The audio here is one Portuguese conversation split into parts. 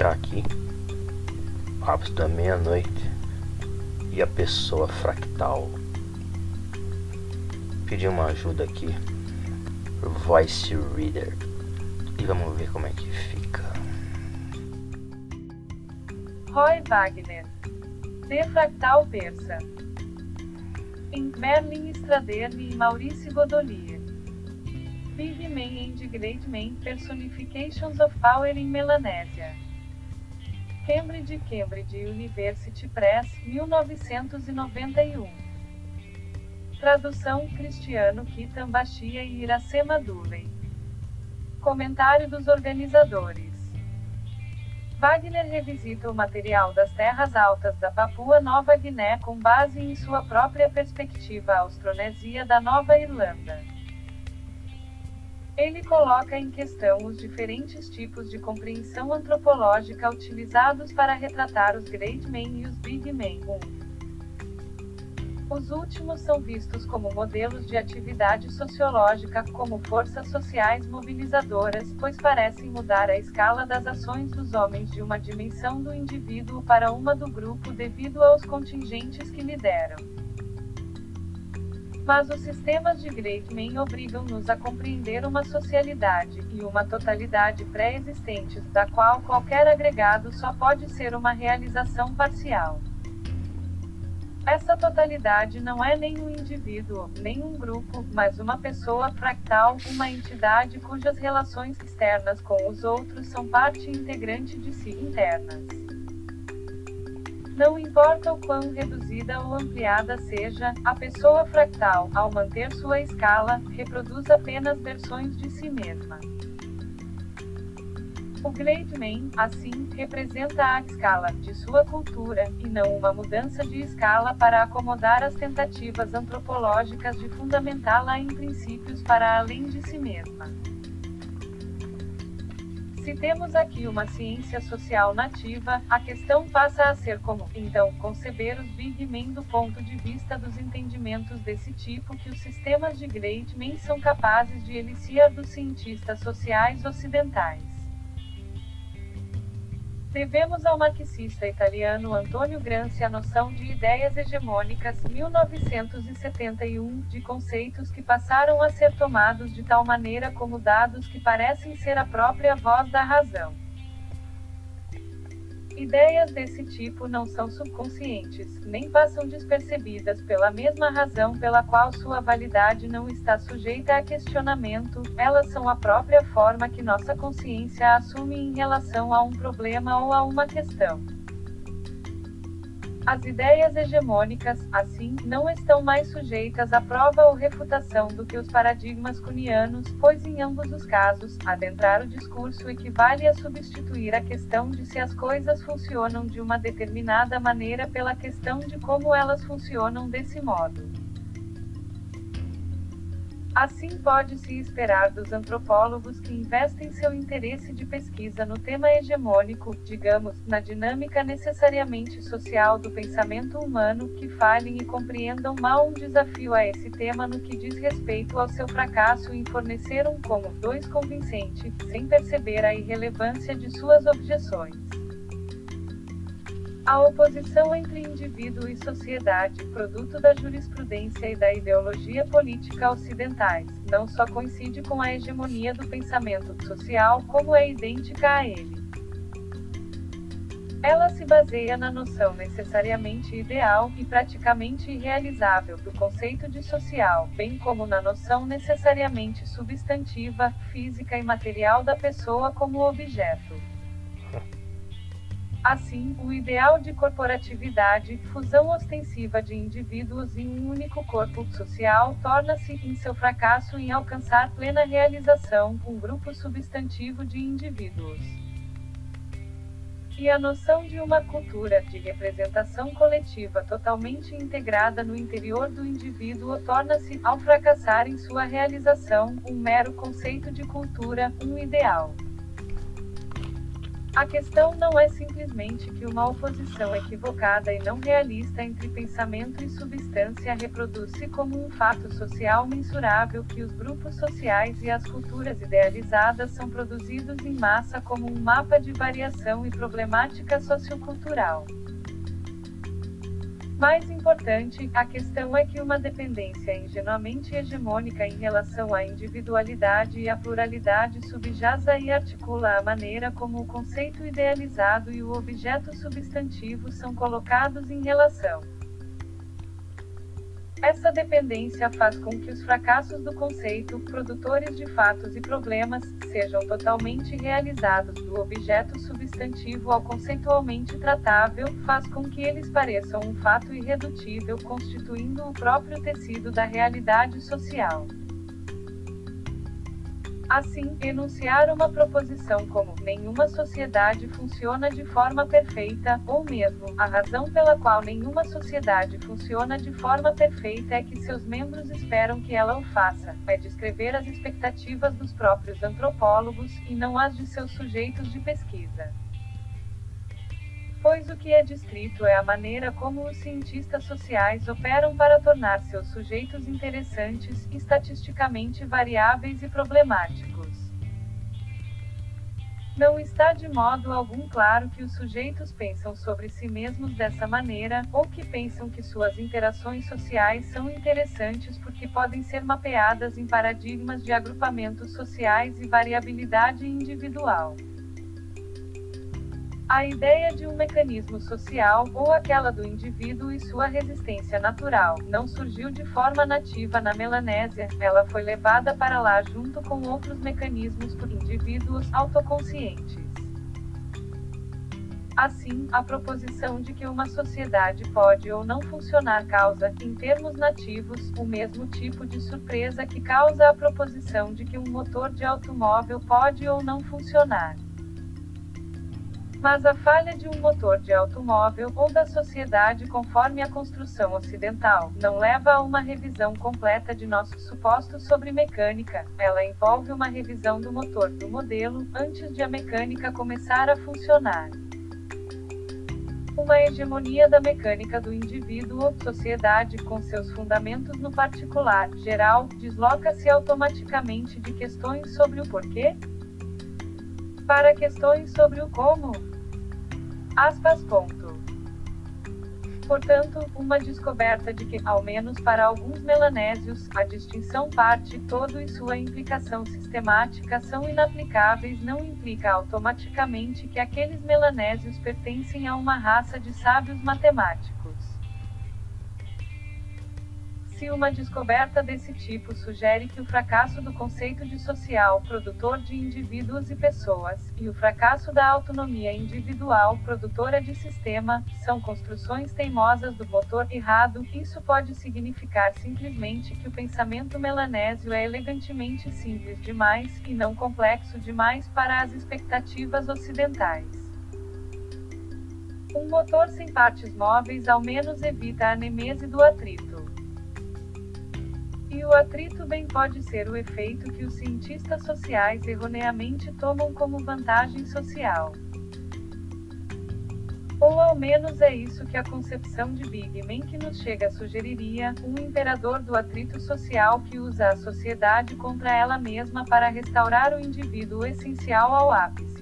tá aqui, ápice da meia-noite e a pessoa fractal. Pedi uma ajuda aqui Voice Reader e vamos ver como é que fica. Roy Wagner, De Fractal Persa, em Merlin Straderne e Maurice Godolier. Big Man and Great Man Personifications of Power in Melanésia. Cambridge Cambridge University Press, 1991. Tradução Cristiano Kitambachia e Iracema Duvey. Comentário dos organizadores. Wagner revisita o material das terras altas da Papua Nova Guiné com base em sua própria perspectiva austronésia da Nova Irlanda. Ele coloca em questão os diferentes tipos de compreensão antropológica utilizados para retratar os Great Men e os Big Men. 1. Os últimos são vistos como modelos de atividade sociológica, como forças sociais mobilizadoras, pois parecem mudar a escala das ações dos homens de uma dimensão do indivíduo para uma do grupo devido aos contingentes que lideram. Mas os sistemas de Greatman obrigam-nos a compreender uma socialidade e uma totalidade pré-existentes, da qual qualquer agregado só pode ser uma realização parcial. Essa totalidade não é nem um indivíduo, nem um grupo, mas uma pessoa fractal, uma entidade cujas relações externas com os outros são parte integrante de si internas. Não importa o quão reduzida ou ampliada seja, a pessoa fractal, ao manter sua escala, reproduz apenas versões de si mesma. O Great Man, assim, representa a escala de sua cultura, e não uma mudança de escala para acomodar as tentativas antropológicas de fundamentá-la em princípios para além de si mesma. Se temos aqui uma ciência social nativa, a questão passa a ser como, então, conceber os Big Men do ponto de vista dos entendimentos desse tipo que os sistemas de Great Men são capazes de eliciar dos cientistas sociais ocidentais. Devemos ao marxista italiano Antonio Gramsci a noção de ideias hegemônicas, 1971, de conceitos que passaram a ser tomados de tal maneira como dados que parecem ser a própria voz da razão. Ideias desse tipo não são subconscientes, nem passam despercebidas pela mesma razão pela qual sua validade não está sujeita a questionamento, elas são a própria forma que nossa consciência assume em relação a um problema ou a uma questão. As ideias hegemônicas, assim, não estão mais sujeitas à prova ou refutação do que os paradigmas cunianos, pois em ambos os casos, adentrar o discurso equivale a substituir a questão de se as coisas funcionam de uma determinada maneira pela questão de como elas funcionam desse modo. Assim pode-se esperar dos antropólogos que investem seu interesse de pesquisa no tema hegemônico, digamos, na dinâmica necessariamente social do pensamento humano, que falhem e compreendam mal um desafio a esse tema no que diz respeito ao seu fracasso em fornecer um como dois convincente, sem perceber a irrelevância de suas objeções. A oposição entre indivíduo e sociedade, produto da jurisprudência e da ideologia política ocidentais, não só coincide com a hegemonia do pensamento social, como é idêntica a ele. Ela se baseia na noção necessariamente ideal e praticamente irrealizável do conceito de social, bem como na noção necessariamente substantiva, física e material da pessoa como objeto. Assim, o ideal de corporatividade, fusão ostensiva de indivíduos em um único corpo social, torna-se, em seu fracasso em alcançar plena realização, um grupo substantivo de indivíduos. E a noção de uma cultura, de representação coletiva totalmente integrada no interior do indivíduo torna-se, ao fracassar em sua realização, um mero conceito de cultura, um ideal. A questão não é simplesmente que uma oposição equivocada e não realista entre pensamento e substância reproduz-se como um fato social mensurável que os grupos sociais e as culturas idealizadas são produzidos em massa como um mapa de variação e problemática sociocultural. Mais importante, a questão é que uma dependência ingenuamente hegemônica em relação à individualidade e à pluralidade subjaza e articula a maneira como o conceito idealizado e o objeto substantivo são colocados em relação. Essa dependência faz com que os fracassos do conceito, produtores de fatos e problemas, sejam totalmente realizados do objeto substantivo ao conceitualmente tratável, faz com que eles pareçam um fato irredutível, constituindo o próprio tecido da realidade social. Assim, enunciar uma proposição como nenhuma sociedade funciona de forma perfeita, ou mesmo a razão pela qual nenhuma sociedade funciona de forma perfeita é que seus membros esperam que ela o faça, é descrever as expectativas dos próprios antropólogos e não as de seus sujeitos de pesquisa pois o que é descrito é a maneira como os cientistas sociais operam para tornar seus sujeitos interessantes, estatisticamente variáveis e problemáticos. Não está de modo algum claro que os sujeitos pensam sobre si mesmos dessa maneira, ou que pensam que suas interações sociais são interessantes porque podem ser mapeadas em paradigmas de agrupamentos sociais e variabilidade individual. A ideia de um mecanismo social, ou aquela do indivíduo e sua resistência natural, não surgiu de forma nativa na Melanésia, ela foi levada para lá junto com outros mecanismos por indivíduos autoconscientes. Assim, a proposição de que uma sociedade pode ou não funcionar causa, em termos nativos, o mesmo tipo de surpresa que causa a proposição de que um motor de automóvel pode ou não funcionar. Mas a falha de um motor de automóvel, ou da sociedade conforme a construção ocidental, não leva a uma revisão completa de nossos supostos sobre mecânica, ela envolve uma revisão do motor do modelo, antes de a mecânica começar a funcionar. Uma hegemonia da mecânica do indivíduo, sociedade com seus fundamentos no particular, geral, desloca-se automaticamente de questões sobre o porquê, para questões sobre o como. Aspas. Ponto. Portanto, uma descoberta de que, ao menos para alguns melanésios, a distinção parte todo e sua implicação sistemática são inaplicáveis não implica automaticamente que aqueles melanésios pertencem a uma raça de sábios matemáticos. Se uma descoberta desse tipo sugere que o fracasso do conceito de social produtor de indivíduos e pessoas, e o fracasso da autonomia individual produtora de sistema, são construções teimosas do motor errado, isso pode significar simplesmente que o pensamento melanésio é elegantemente simples demais, e não complexo demais para as expectativas ocidentais. Um motor sem partes móveis ao menos evita a nemese do atrito. E o atrito bem pode ser o efeito que os cientistas sociais erroneamente tomam como vantagem social. Ou ao menos é isso que a concepção de Big Man que nos chega sugeriria, um imperador do atrito social que usa a sociedade contra ela mesma para restaurar o indivíduo essencial ao ápice.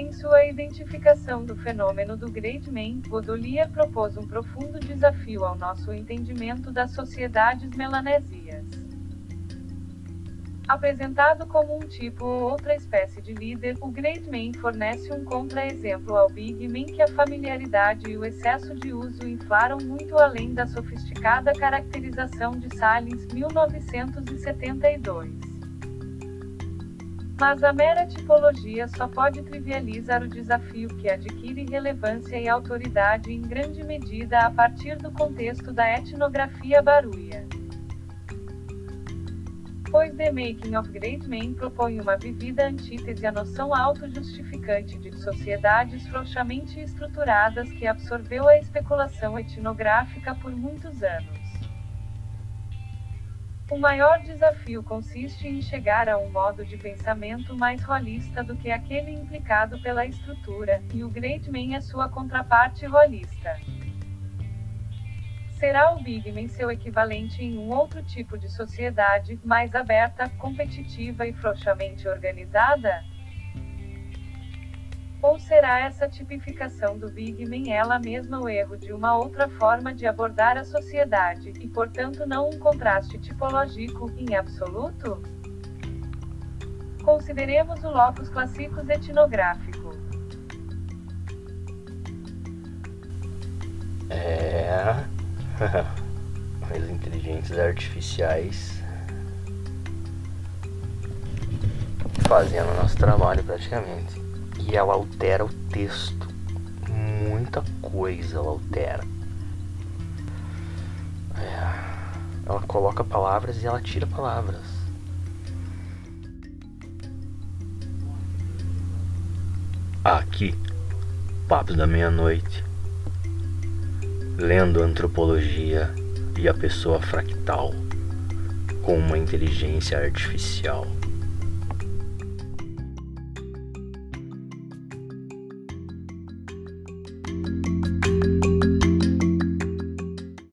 Em sua identificação do fenômeno do Great Man, Baudelaire propôs um profundo desafio ao nosso entendimento das sociedades melanésias. Apresentado como um tipo ou outra espécie de líder, o Great Man fornece um contra-exemplo ao Big Man que a familiaridade e o excesso de uso inflaram muito além da sofisticada caracterização de Salins, 1972. Mas a mera tipologia só pode trivializar o desafio que adquire relevância e autoridade em grande medida a partir do contexto da etnografia baruia. Pois The Making of Great Men propõe uma vivida antítese à noção auto-justificante de sociedades frouxamente estruturadas que absorveu a especulação etnográfica por muitos anos. O maior desafio consiste em chegar a um modo de pensamento mais rolista do que aquele implicado pela estrutura, e o Great Man é sua contraparte rolista. Será o Big Man seu equivalente em um outro tipo de sociedade, mais aberta, competitiva e frouxamente organizada? Ou será essa tipificação do Big Man ela mesma o erro de uma outra forma de abordar a sociedade, e portanto não um contraste tipológico, em absoluto? Consideremos o locus classicus etnográfico. É. As inteligências artificiais fazendo nosso trabalho praticamente e ela altera o texto. Muita coisa ela altera. É, ela coloca palavras e ela tira palavras. Aqui, Papo da Meia-Noite, lendo antropologia e a pessoa fractal com uma inteligência artificial.